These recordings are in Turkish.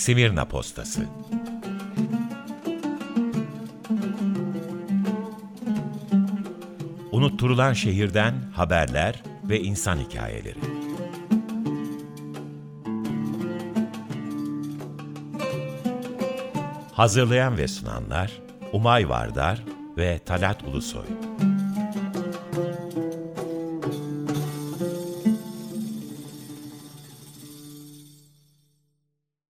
Simirna Postası Unutturulan şehirden haberler ve insan hikayeleri. Hazırlayan ve sunanlar Umay Vardar ve Talat Ulusoy.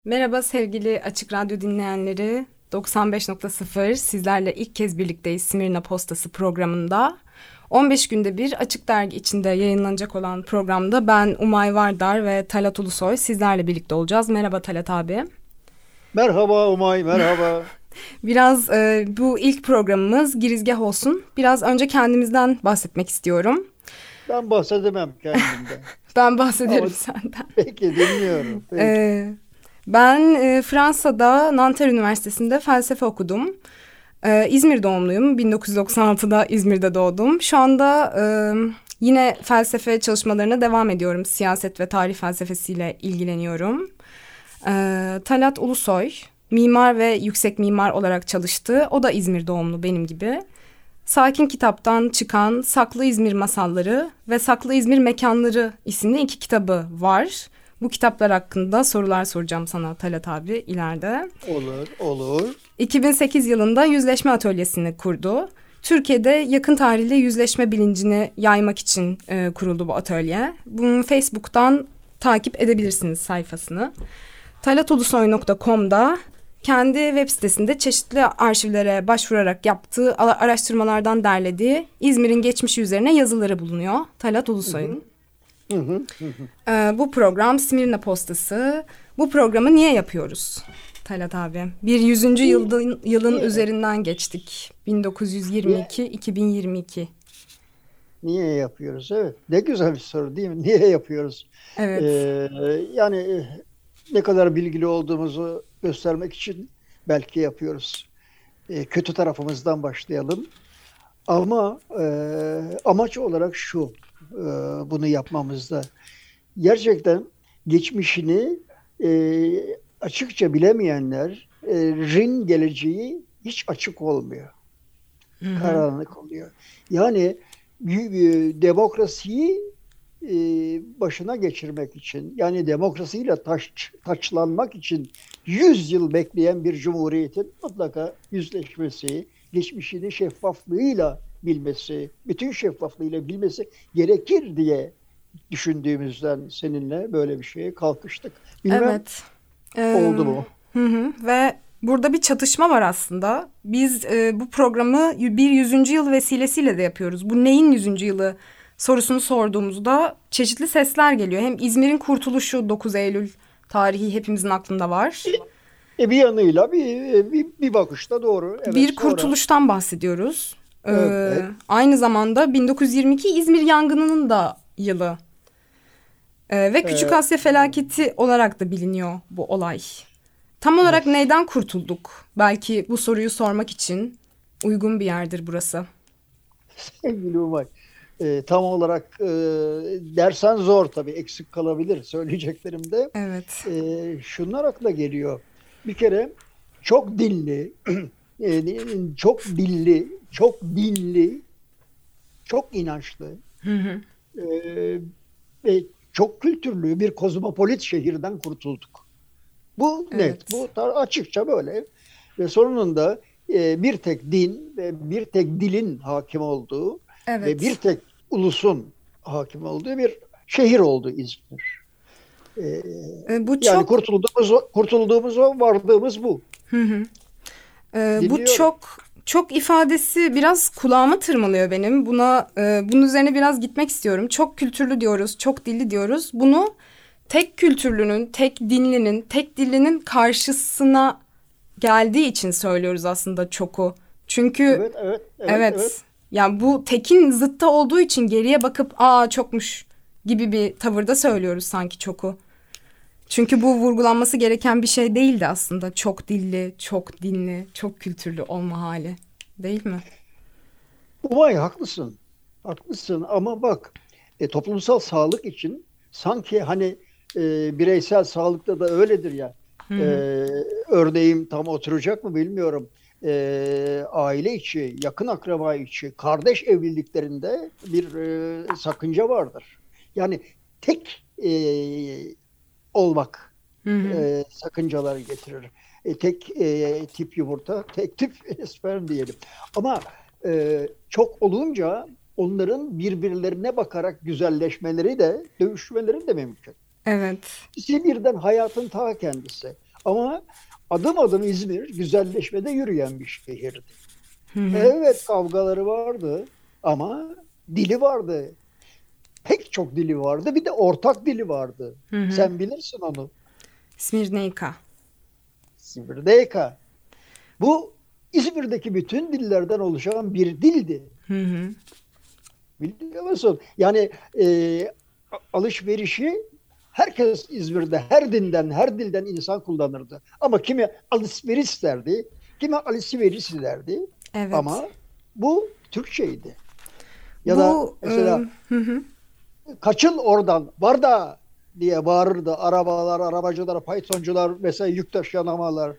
Merhaba sevgili Açık Radyo dinleyenleri. 95.0 sizlerle ilk kez birlikteyiz Simirna Postası programında. 15 günde bir Açık Dergi içinde yayınlanacak olan programda ben Umay Vardar ve Talat Ulusoy sizlerle birlikte olacağız. Merhaba Talat abi. Merhaba Umay, merhaba. Biraz e, bu ilk programımız girizgah olsun. Biraz önce kendimizden bahsetmek istiyorum. Ben bahsedemem kendimden. ben bahsederim Ama, senden. Peki dinliyorum. Peki. Ee, ben e, Fransa'da Nanterre Üniversitesi'nde felsefe okudum. Ee, İzmir doğumluyum. 1996'da İzmir'de doğdum. Şu anda e, yine felsefe çalışmalarına devam ediyorum. Siyaset ve tarih felsefesiyle ilgileniyorum. Ee, Talat Ulusoy, mimar ve yüksek mimar olarak çalıştı. O da İzmir doğumlu benim gibi. Sakin kitaptan çıkan Saklı İzmir Masalları ve Saklı İzmir Mekanları isimli iki kitabı var. Bu kitaplar hakkında sorular soracağım sana Talat abi ileride. Olur, olur. 2008 yılında yüzleşme atölyesini kurdu. Türkiye'de yakın tarihli yüzleşme bilincini yaymak için e, kuruldu bu atölye. Bunun Facebook'tan takip edebilirsiniz sayfasını. talatulusoy.com'da kendi web sitesinde çeşitli arşivlere başvurarak yaptığı araştırmalardan derlediği İzmir'in geçmişi üzerine yazıları bulunuyor. Talat Ulusoy'un. Hı hı, hı. Ee, bu program Smirna Postası. Bu programı niye yapıyoruz Talat abi? Bir yüzüncü yılın, yılın üzerinden geçtik. 1922-2022. Niye yapıyoruz? Evet. Ne güzel bir soru değil mi? Niye yapıyoruz? Evet. Ee, yani e, ne kadar bilgili olduğumuzu göstermek için belki yapıyoruz. Ee, kötü tarafımızdan başlayalım. Ama e, amaç olarak şu bunu yapmamızda. Gerçekten geçmişini e, açıkça bilemeyenlerin geleceği hiç açık olmuyor. Karanlık oluyor. Yani demokrasiyi e, başına geçirmek için yani demokrasiyle taş, taçlanmak için 100 yıl bekleyen bir cumhuriyetin mutlaka yüzleşmesi, geçmişini şeffaflığıyla bilmesi, bütün şeffaflığıyla bilmesi gerekir diye düşündüğümüzden seninle böyle bir şeye kalkıştık. Bilmem Evet. Ee, oldu mu? Hı hı. Ve burada bir çatışma var aslında. Biz e, bu programı bir yüzüncü yıl vesilesiyle de yapıyoruz. Bu neyin yüzüncü yılı sorusunu sorduğumuzda çeşitli sesler geliyor. Hem İzmir'in kurtuluşu 9 Eylül tarihi hepimizin aklında var. E bir yanıyla bir, bir, bir bakışta doğru. Evet, bir kurtuluştan bahsediyoruz. Ee, Evet. Aynı zamanda 1922 İzmir yangınının da yılı. Ee, ve Küçük Evet. Asya felaketi olarak da biliniyor bu olay. Tam olarak neyden kurtulduk? Belki bu soruyu sormak için uygun bir yerdir burası. Sevgili Umay, e, tam olarak e, dersen zor tabii eksik kalabilir söyleyeceklerim de. Evet. E, şunlar akla geliyor. Bir kere çok dilli, e, çok dilli, çok dinli, çok inançlı Hı hı. e, ve çok kültürlü bir kozmopolit şehirden kurtulduk. Bu Evet. net, bu tar- açıkça böyle. Ve sonunda e, bir tek din ve bir tek dilin hakim olduğu Evet. ve bir tek ulusun hakim olduğu bir şehir oldu İzmir. Ee, bu yani çok kurtulduğumuz, kurtulduğumuz o, vardığımız bu. Hı hı. Ee, bu çok çok ifadesi biraz kulağıma tırmalıyor benim. Buna e, bunun üzerine biraz gitmek istiyorum. Çok kültürlü diyoruz, çok dilli diyoruz. Bunu tek kültürlünün, tek dinlinin, tek dillinin karşısına geldiği için söylüyoruz aslında çoku. Çünkü Evet, evet, evet. evet, evet. yani bu tekin zıttı olduğu için geriye bakıp aa çokmuş gibi bir tavırda söylüyoruz sanki çoku. Çünkü bu vurgulanması gereken bir şey değildi aslında. Çok dilli, çok dinli, çok kültürlü olma hali. Değil mi? Umay haklısın. Haklısın ama bak e, toplumsal sağlık için sanki hani e, bireysel sağlıkta da öyledir ya. Hı hı. E, örneğim tam oturacak mı bilmiyorum. E, aile içi, yakın akraba içi, kardeş evliliklerinde bir e, sakınca vardır. Yani tek e, olmak hı hı. E, sakıncaları getirir. E, tek e, tip yumurta, tek tip sperm diyelim. Ama e, çok olunca onların birbirlerine bakarak güzelleşmeleri de, dövüşmeleri de mümkün. Evet. İkisi birden hayatın ta kendisi. Ama adım adım İzmir güzelleşmede yürüyen bir şehirdi. Hı hı. Evet kavgaları vardı ama dili vardı. Pek çok dili vardı. Bir de ortak dili vardı. Hı hı. Sen bilirsin onu. Smirneyka. Smirneyka. Bu İzmir'deki bütün dillerden oluşan bir dildi. Hı hı. Biliyor musun? Yani e, alışverişi herkes İzmir'de her dinden, her dilden insan kullanırdı. Ama kimi alışveriş derdi, kimi alışveriş derdi. Evet. Ama bu Türkçeydi. Ya bu, da mesela e, hı hı. Kaçın oradan var da diye bağırırdı arabalar, arabacılar, faytoncular mesela yük taşıyan amalar.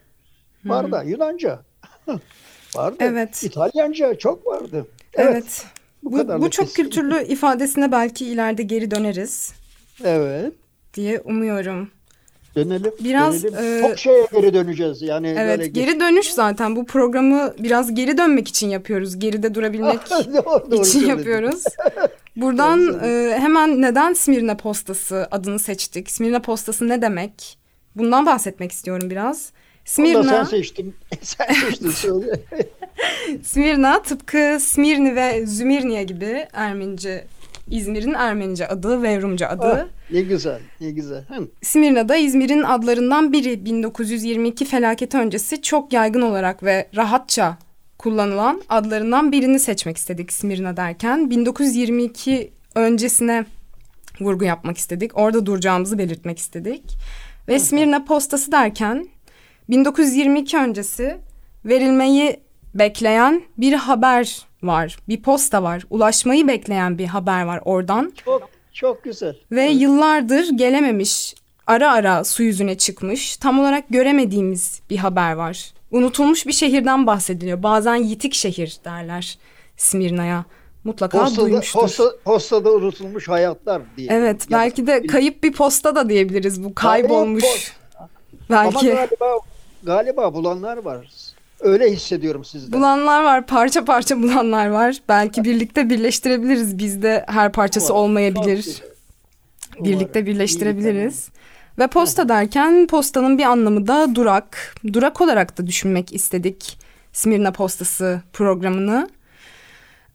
Var da Yunanca. vardı. Evet. İtalyanca çok vardı. Evet. evet. Bu, bu, bu çok kesin. kültürlü ifadesine belki ileride geri döneriz. Evet. Diye umuyorum. Dönelim. Biraz dönelim. E, çok şeye geri döneceğiz. Yani evet, böyle geri dönüş zaten. Bu programı biraz geri dönmek için yapıyoruz. Geride durabilmek doğru, doğru için yapıyoruz. Buradan e, hemen neden Smirne Postası adını seçtik? Smirne Postası ne demek? Bundan bahsetmek istiyorum biraz. Smirna. sen seçtin. sen seçtin söyle. Smirna tıpkı Smirni ve Zümirniye gibi Ermenice İzmir'in Ermenice adı ve Rumca adı. Ah, ne güzel, ne güzel. Hı. Smirna da İzmir'in adlarından biri. 1922 felaketi öncesi çok yaygın olarak ve rahatça kullanılan adlarından birini seçmek istedik Smirna derken. 1922 öncesine vurgu yapmak istedik. Orada duracağımızı belirtmek istedik. Ve Smirna postası derken 1922 öncesi verilmeyi bekleyen bir haber var. Bir posta var. Ulaşmayı bekleyen bir haber var oradan. Çok çok güzel. Ve evet. yıllardır gelememiş, ara ara su yüzüne çıkmış, tam olarak göremediğimiz bir haber var. Unutulmuş bir şehirden bahsediliyor. Bazen yitik şehir derler Smirna'ya. Mutlaka postada, duymuştur. Posta, postada unutulmuş hayatlar diye. Evet, belki de kayıp bir posta da diyebiliriz bu kaybolmuş. Belki. Ama galiba galiba bulanlar var. Öyle hissediyorum sizde. Bulanlar var, parça parça bulanlar var. Belki birlikte birleştirebiliriz. Bizde her parçası Umarım. olmayabilir. Umarım. Birlikte birleştirebiliriz. Ve posta derken postanın bir anlamı da durak. Durak olarak da düşünmek istedik Smirna Postası programını.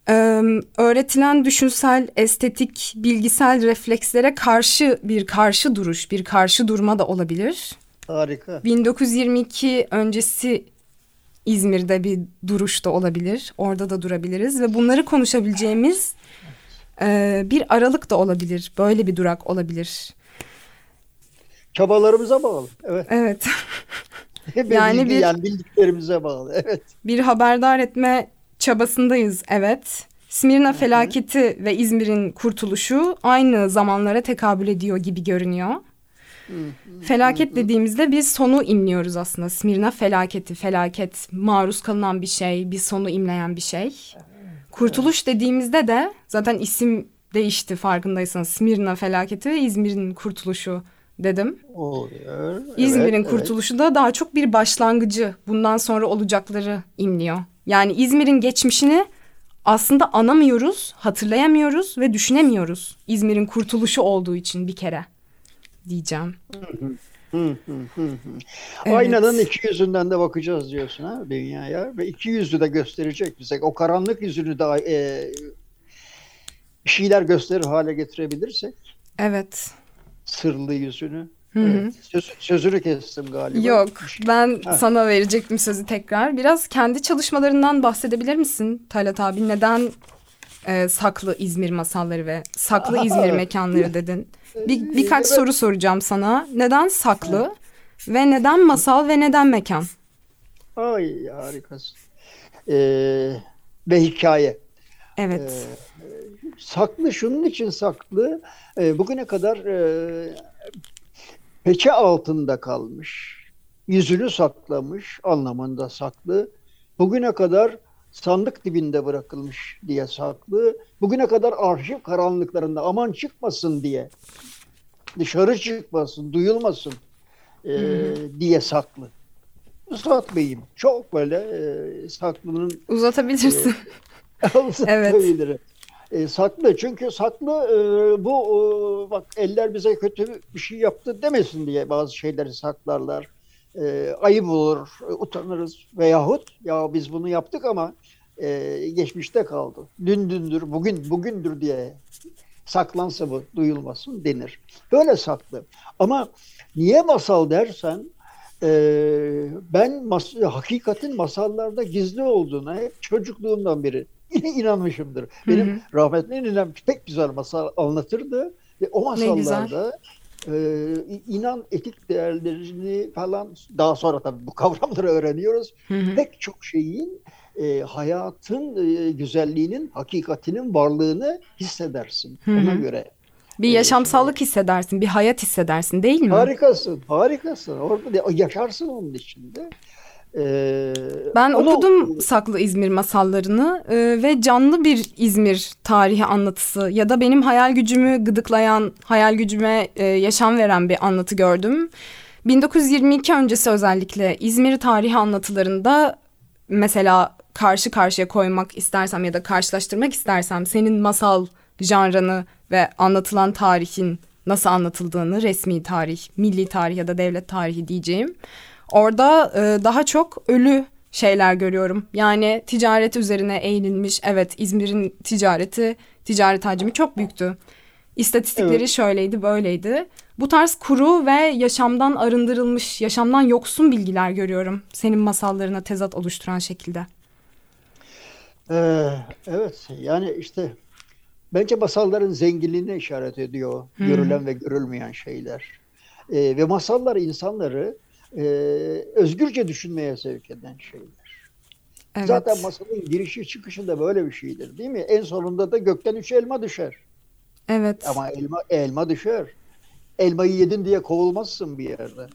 Ee, öğretilen düşünsel, estetik, bilgisel reflekslere karşı bir karşı duruş, bir karşı durma da olabilir. Harika. 1922 öncesi İzmir'de bir duruş da olabilir. Orada da durabiliriz ve bunları konuşabileceğimiz e, bir aralık da olabilir. Böyle bir durak olabilir. Çabalarımıza bağlı. Evet. Evet. yani bir yani bildiklerimize bağlı. Evet. Bir haberdar etme çabasındayız. Evet. Smirna felaketi ve İzmir'in kurtuluşu aynı zamanlara tekabül ediyor gibi görünüyor. Felaket dediğimizde biz sonu imliyoruz aslında. Smirna felaketi, felaket, maruz kalınan bir şey, bir sonu imleyen bir şey. Kurtuluş dediğimizde de zaten isim değişti farkındaysanız. Smirna felaketi ve İzmir'in kurtuluşu dedim. Oluyor. İzmir'in evet, kurtuluşu evet. da daha çok bir başlangıcı. Bundan sonra olacakları imliyor. Yani İzmir'in geçmişini aslında anamıyoruz, hatırlayamıyoruz ve düşünemiyoruz. İzmir'in kurtuluşu olduğu için bir kere diyeceğim. evet. Aynanın iki yüzünden de bakacağız diyorsun ha dünyaya ve iki yüzü de gösterecek bize. O karanlık yüzünü de e, bir şeyler gösterir hale getirebilirsek. Evet. Sırlı yüzünü. Evet. Söz, sözünü kestim galiba. Yok ben ha. sana verecektim sözü tekrar. Biraz kendi çalışmalarından bahsedebilir misin Talat abi? Neden e, saklı İzmir masalları ve saklı İzmir mekanları dedin? Bir, birkaç soru soracağım sana. Neden saklı ve neden masal ve neden mekan? Ay harikasın. Ee, ve hikaye. Evet. Ee, saklı şunun için saklı. E, bugüne kadar e, peçe altında kalmış. yüzünü saklamış anlamında saklı. Bugüne kadar sandık dibinde bırakılmış diye saklı. Bugüne kadar arşiv karanlıklarında aman çıkmasın diye dışarı çıkmasın, duyulmasın e, diye saklı. Uzatmayayım. Çok böyle e, saklının Uzatabilirsin. E, uzatabilirim. E, saklı çünkü saklı e, bu e, bak eller bize kötü bir şey yaptı demesin diye bazı şeyleri saklarlar. E, ayıp olur, utanırız veyahut ya biz bunu yaptık ama e, geçmişte kaldı. Dün dündür, bugün bugündür diye saklansa bu duyulmasın denir. Böyle saklı. Ama niye masal dersen e, ben mas hakikatin masallarda gizli olduğuna hep çocukluğumdan beri inanmışımdır. Benim hı hı. rahmetli ninem pek güzel masal anlatırdı. Ve o masallarda e, inan etik değerlerini falan daha sonra tabii bu kavramları öğreniyoruz. Hı hı. Pek çok şeyin e, hayatın e, güzelliğinin, hakikatinin varlığını hissedersin. Hı-hı. Ona göre. Bir yaşamsallık hissedersin, bir hayat hissedersin değil mi? Harikasın, harikasın. Orada yaşarsın onun içinde. Ee, ben onu, okudum Saklı İzmir masallarını e, ve canlı bir İzmir tarihi anlatısı ya da benim hayal gücümü gıdıklayan, hayal gücüme e, yaşam veren bir anlatı gördüm. 1922 öncesi özellikle İzmir tarihi anlatılarında mesela karşı karşıya koymak istersem ya da karşılaştırmak istersem senin masal janrını ve anlatılan tarihin nasıl anlatıldığını resmi tarih, milli tarih ya da devlet tarihi diyeceğim. Orada e, daha çok ölü şeyler görüyorum. Yani ticaret üzerine eğilinmiş. Evet İzmir'in ticareti, ticaret hacmi çok büyüktü. İstatistikleri evet. şöyleydi, böyleydi. Bu tarz kuru ve yaşamdan arındırılmış, yaşamdan yoksun bilgiler görüyorum. Senin masallarına tezat oluşturan şekilde. Ee, evet yani işte bence masalların zenginliğine işaret ediyor. Hmm. Görülen ve görülmeyen şeyler. Ee, ve masallar insanları e, özgürce düşünmeye sevk eden şeyler. Evet. Zaten masalın girişi çıkışı da böyle bir şeydir değil mi? En sonunda da gökten üç elma düşer. Evet. Ama elma elma düşer. Elmayı yedin diye kovulmazsın bir yerde.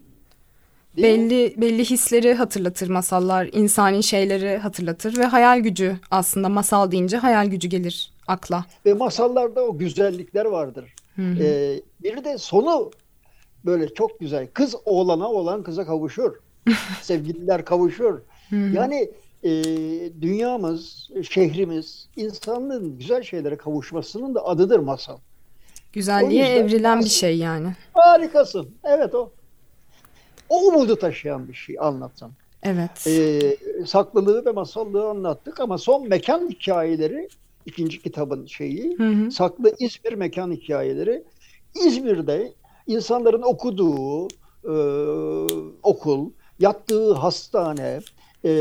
belli mi? belli hisleri hatırlatır masallar, insani şeyleri hatırlatır ve hayal gücü aslında masal deyince hayal gücü gelir akla. Ve masallarda o güzellikler vardır. Hı hı. Ee, biri de sonu böyle çok güzel. Kız oğlana, oğlan kıza kavuşur. Sevgililer kavuşur. Yani e, dünyamız, şehrimiz, insanlığın güzel şeylere kavuşmasının da adıdır masal. Güzelliğe evrilen bir şey yani. Harikasın. Evet o. O umudu taşıyan bir şey anlatan. Evet. Ee, saklılığı ve masallığı anlattık ama son mekan hikayeleri ikinci kitabın şeyi hı hı. saklı İzmir mekan hikayeleri İzmir'de insanların okuduğu e, okul, yattığı hastane, e,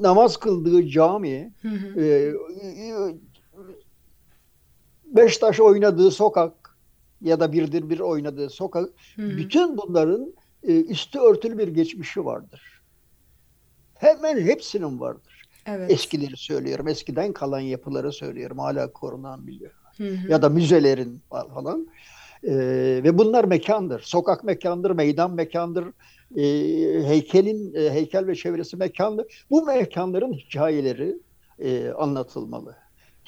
namaz kıldığı cami, hı hı. E, Beştaş oynadığı sokak ya da birdir bir oynadığı sokak, hı hı. bütün bunların e, üstü örtülü bir geçmişi vardır. Hemen hepsinin vardır. Evet. Eskileri söylüyorum, eskiden kalan yapıları söylüyorum, hala korunan biliyor. Hı hı. Ya da müzelerin falan. E, ve bunlar mekandır. Sokak mekandır, meydan mekandır, e, heykelin e, heykel ve çevresi mekandır. Bu mekanların hikayeleri e, anlatılmalı.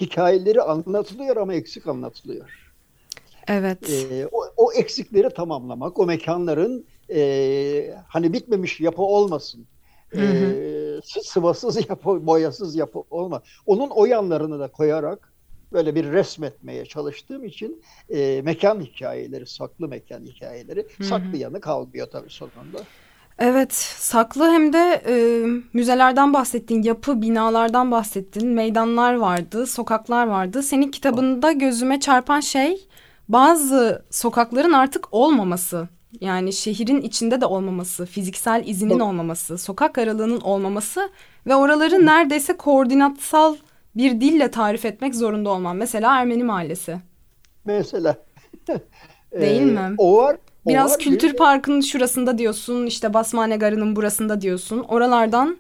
Hikayeleri anlatılıyor ama eksik anlatılıyor. Evet. E, o, o eksikleri tamamlamak, o mekanların e, hani bitmemiş yapı olmasın. Hı hı. E, sıvasız yapı, boyasız yapı olma. Onun o yanlarını da koyarak böyle bir resmetmeye çalıştığım için e, mekan hikayeleri, saklı mekan hikayeleri, Hı-hı. saklı yanı kalmıyor tabii sonunda. Evet, saklı hem de e, müzelerden bahsettin, yapı, binalardan bahsettin, meydanlar vardı, sokaklar vardı. Senin kitabında gözüme çarpan şey bazı sokakların artık olmaması. Yani şehrin içinde de olmaması, fiziksel izinin olmaması, sokak aralığının olmaması ve oraları neredeyse koordinatsal bir dille tarif etmek zorunda olmam. Mesela Ermeni mahallesi. Mesela. Değil ee, mi? O var. O Biraz var, kültür bir... parkının şurasında diyorsun, işte Basmane Garı'nın burasında diyorsun. Oralardan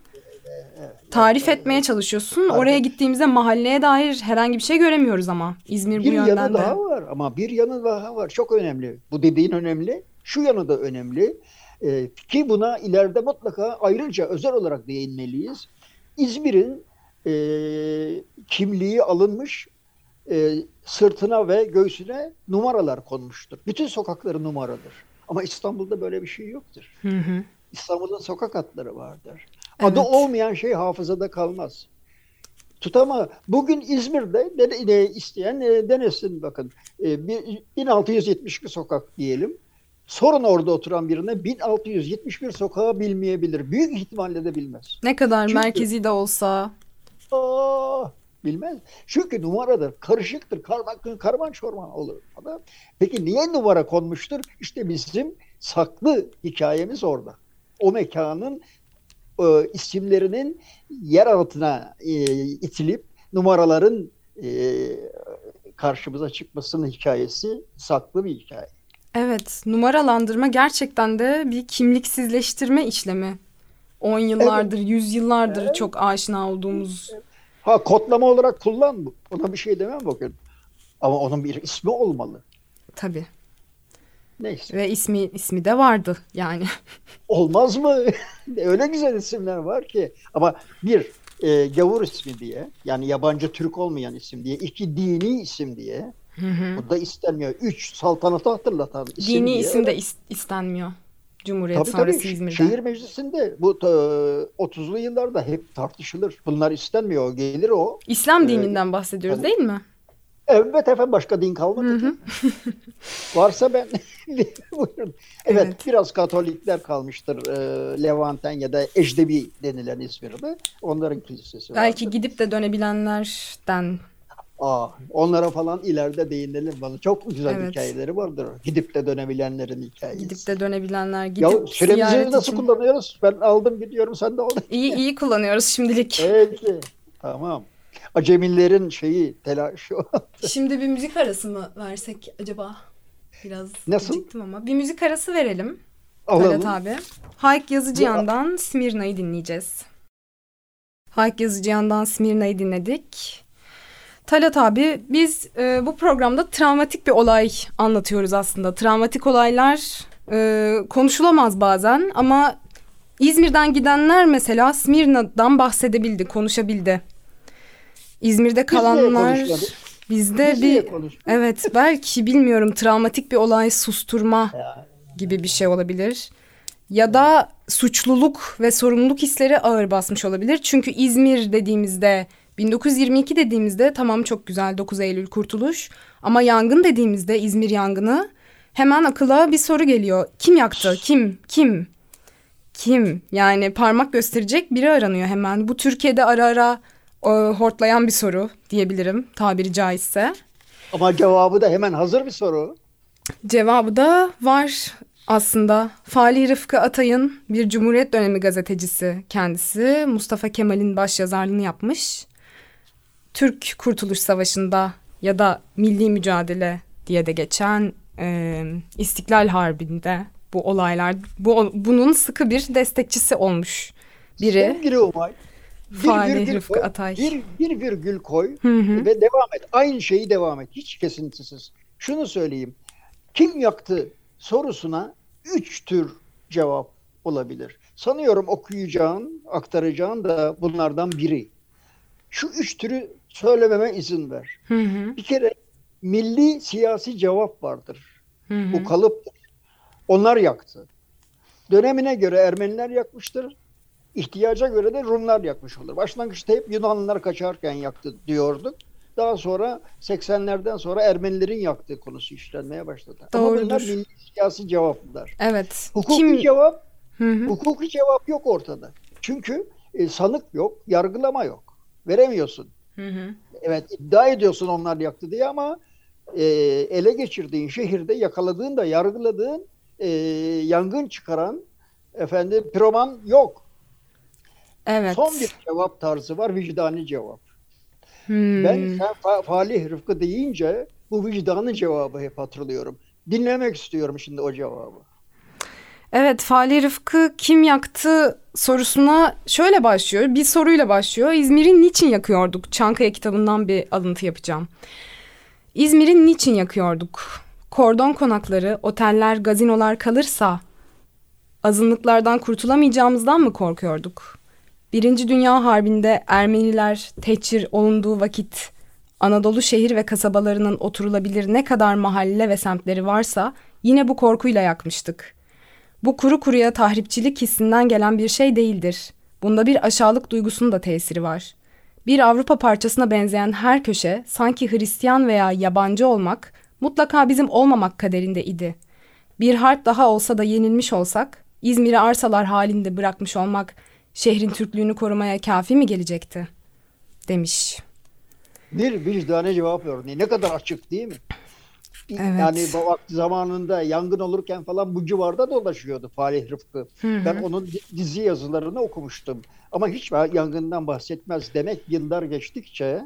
tarif etmeye çalışıyorsun. Oraya gittiğimizde mahalleye dair herhangi bir şey göremiyoruz ama İzmir bir bu yönden yanı daha var ama bir yanı daha var. Çok önemli. Bu dediğin önemli. Şu yanı da önemli. E, ki buna ileride mutlaka ayrıca özel olarak değinmeliyiz. İzmir'in e, kimliği alınmış e, sırtına ve göğsüne numaralar konmuştur. Bütün sokakları numaradır. Ama İstanbul'da böyle bir şey yoktur. Hı hı. İstanbul'da sokak adları vardır. Evet. Adı olmayan şey hafızada kalmaz. Tutama bugün İzmir'de de, de, isteyen e, denesin bakın. E, bir- 1672 sokak diyelim. Sorun orada oturan birine 1671 sokağı bilmeyebilir. Büyük ihtimalle de bilmez. Ne kadar Çünkü- merkezi de olsa. Bilmez. Çünkü numaradır, karışıktır, karman, karman çorman olur. Peki niye numara konmuştur? İşte bizim saklı hikayemiz orada. O mekanın e, isimlerinin yer altına e, itilip numaraların e, karşımıza çıkmasının hikayesi saklı bir hikaye. Evet, numaralandırma gerçekten de bir kimliksizleştirme işlemi. 10 yıllardır, 100 yıllardır Evet. çok aşina olduğumuz. Ha kodlama olarak kullan bu. Ona bir şey demem bugün. Ama onun bir ismi olmalı. Tabii. Neyse. Ve ismi ismi de vardı yani. Olmaz mı? Öyle güzel isimler var ki. Ama bir e, gavur ismi diye yani yabancı Türk olmayan isim diye. iki dini isim diye. Hı hı. Bu da istenmiyor. Üç saltanatı hatırlatan isim Dini diye. isim de is- istenmiyor. Cumhuriyet Tabii sonrası tabii. İzmir'de. Şehir meclisinde bu e, 30'lu yıllarda hep tartışılır. Bunlar istenmiyor. Gelir o. İslam Ee, dininden bahsediyoruz tabii. değil mi? Evet efendim başka din kalmadı ki. Varsa ben buyurun. Evet, Evet. biraz Katolikler kalmıştır. E, Levanten ya da Ecdebi denilen İzmir'de. Onların kilisesi Belki vardır. gidip de dönebilenlerden. Aa, onlara falan ileride değinelim bana. Çok güzel Evet. hikayeleri vardır. Gidip de dönebilenlerin hikayesi. Gidip de dönebilenler gidip ya süremizi nasıl için. kullanıyoruz? Ben aldım gidiyorum sen de al. İyi iyi kullanıyoruz şimdilik. Peki. Tamam. Acemilerin şeyi telaşı. Şimdi bir müzik arası mı versek acaba? Biraz Nasıl? geciktim ama. Bir müzik arası verelim. Alalım. Talat abi. Hayk Yazıcıyan'dan Smirna'yı dinleyeceğiz. Hayk Yazıcıyan'dan Smirna'yı dinledik. Talat abi biz e, bu programda travmatik bir olay anlatıyoruz aslında. Travmatik olaylar e, konuşulamaz bazen ama İzmir'den gidenler mesela Smirna'dan bahsedebildi, konuşabildi. İzmir'de kalanlar bizde Biz bir evet belki bilmiyorum travmatik bir olay susturma gibi bir şey olabilir. Ya da suçluluk ve sorumluluk hisleri ağır basmış olabilir. Çünkü İzmir dediğimizde 1922 dediğimizde tamam çok güzel 9 Eylül kurtuluş ama yangın dediğimizde İzmir yangını hemen akıla bir soru geliyor. Kim yaktı? Kim? Kim? Kim? Yani parmak gösterecek biri aranıyor hemen. Bu Türkiye'de ara ara e, hortlayan bir soru diyebilirim tabiri caizse. Ama cevabı da hemen hazır bir soru. Cevabı da var aslında. Fali Rıfkı Atay'ın bir Cumhuriyet dönemi gazetecisi kendisi. Mustafa Kemal'in başyazarlığını yapmış. Türk Kurtuluş Savaşı'nda ya da milli mücadele diye de geçen e, İstiklal Harbi'nde bu olaylar bu bunun sıkı bir destekçisi olmuş biri. Sevgili Umay. Bir virgül koy, Atay. Bir, bir virgül koy Hı hı. ve devam et. Aynı şeyi devam et. Hiç kesintisiz. Şunu söyleyeyim. Kim yaktı sorusuna üç tür cevap olabilir. Sanıyorum okuyacağın, aktaracağın da bunlardan biri. Şu üç türü söylememe izin ver. Hı hı. Bir kere milli siyasi cevap vardır. Hı hı. Bu kalıptır. Onlar yaktı. Dönemine göre Ermeniler yakmıştır. İhtiyaca göre de Rumlar yakmış olur. Başlangıçta hep Yunanlılar kaçarken yaktı diyorduk. Daha sonra 80'lerden sonra Ermenilerin yaktığı konusu işlenmeye başladı. Ama bunlar Doğrudur. milli siyasi cevaplar. Evet. Hukuki Kim? cevap, Hı hı. hukuki cevap yok ortada. Çünkü e, sanık yok, yargılama yok. Veremiyorsun. Hı hı. Evet iddia ediyorsun onlar yaktı diye ama e, ele geçirdiğin şehirde yakaladığın da yargıladığın e, yangın çıkaran efendim piroman yok. Evet. Son bir cevap tarzı var vicdani cevap. Hmm. Ben sen Fa- Falih Rıfkı deyince bu vicdanı cevabı hep hatırlıyorum. Dinlemek istiyorum şimdi o cevabı. Evet, Fali Rıfkı kim yaktı sorusuna şöyle başlıyor. Bir soruyla başlıyor. İzmir'i niçin yakıyorduk? Çankaya kitabından bir alıntı yapacağım. İzmir'i niçin yakıyorduk? Kordon konakları, oteller, gazinolar kalırsa Azınlıklardan kurtulamayacağımızdan mı korkuyorduk? Birinci Dünya Harbi'nde Ermeniler teçhir olunduğu vakit Anadolu şehir ve kasabalarının oturulabilir ne kadar mahalle ve semtleri varsa yine bu korkuyla yakmıştık. Bu kuru kuruya tahripçilik hissinden gelen bir şey değildir. Bunda bir aşağılık duygusunun da tesiri var. Bir Avrupa parçasına benzeyen her köşe sanki Hristiyan veya yabancı olmak mutlaka bizim olmamak kaderinde idi. Bir harp daha olsa da yenilmiş olsak, İzmir'i arsalar halinde bırakmış olmak şehrin Türklüğünü korumaya kafi mi gelecekti? Demiş. Bir vicdane cevap örneği. Ne kadar açık değil mi? Evet. Yani vakti zamanında yangın olurken falan bu civarda dolaşıyordu Falih Rıfkı. Ben onun dizi yazılarını okumuştum. Ama hiç yangından bahsetmez. Demek yıllar geçtikçe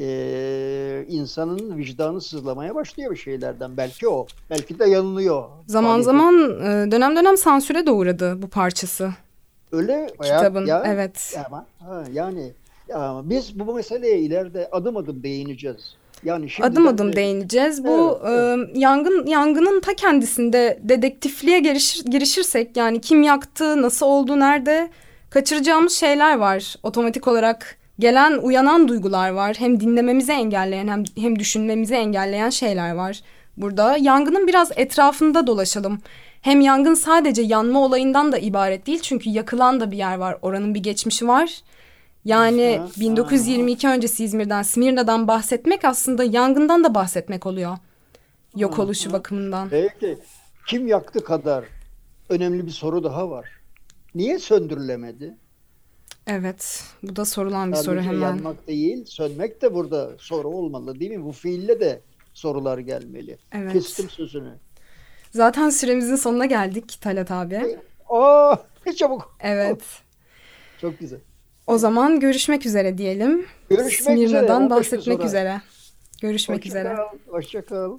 e, insanın vicdanı sızlamaya başlıyor bir şeylerden. Belki o. Belki de yanılıyor. Zaman Falih zaman e, dönem dönem sansüre de uğradı bu parçası. Öyle Kitabın, ya, evet. Ama, ha, yani ya, biz bu meseleye ileride adım adım değineceğiz. Yani adım adım de- değineceğiz. Bu Evet, e, yangın yangının ta kendisinde dedektifliğe girişir, girişirsek yani kim yaktı, nasıl oldu, nerede kaçıracağımız şeyler var. Otomatik olarak gelen uyanan duygular var. Hem dinlememizi engelleyen hem hem düşünmemizi engelleyen şeyler var. Burada yangının biraz etrafında dolaşalım. Hem yangın sadece yanma olayından da ibaret değil çünkü yakılan da bir yer var. Oranın bir geçmişi var. Yani Aha. 1922 öncesi İzmir'den, Smirna'dan bahsetmek aslında yangından da bahsetmek oluyor. Yok oluşu bakımından. Peki kim yaktı kadar önemli bir soru daha var. Niye söndürülemedi? Evet, bu da sorulan bir soru Sadece hemen. yanmak değil, sönmek de burada soru olmalı değil mi? Bu fiille de sorular gelmeli. Evet. Kestim sözünü. Zaten süremizin sonuna geldik Talat abi. Aa, ne çabuk. Evet. Çok güzel. O zaman görüşmek üzere diyelim. Görüşmek üzere, Smirna'dan 15 gün bahsetmek üzere. Görüşmek Hoşça üzere. kal, Hoşça kal.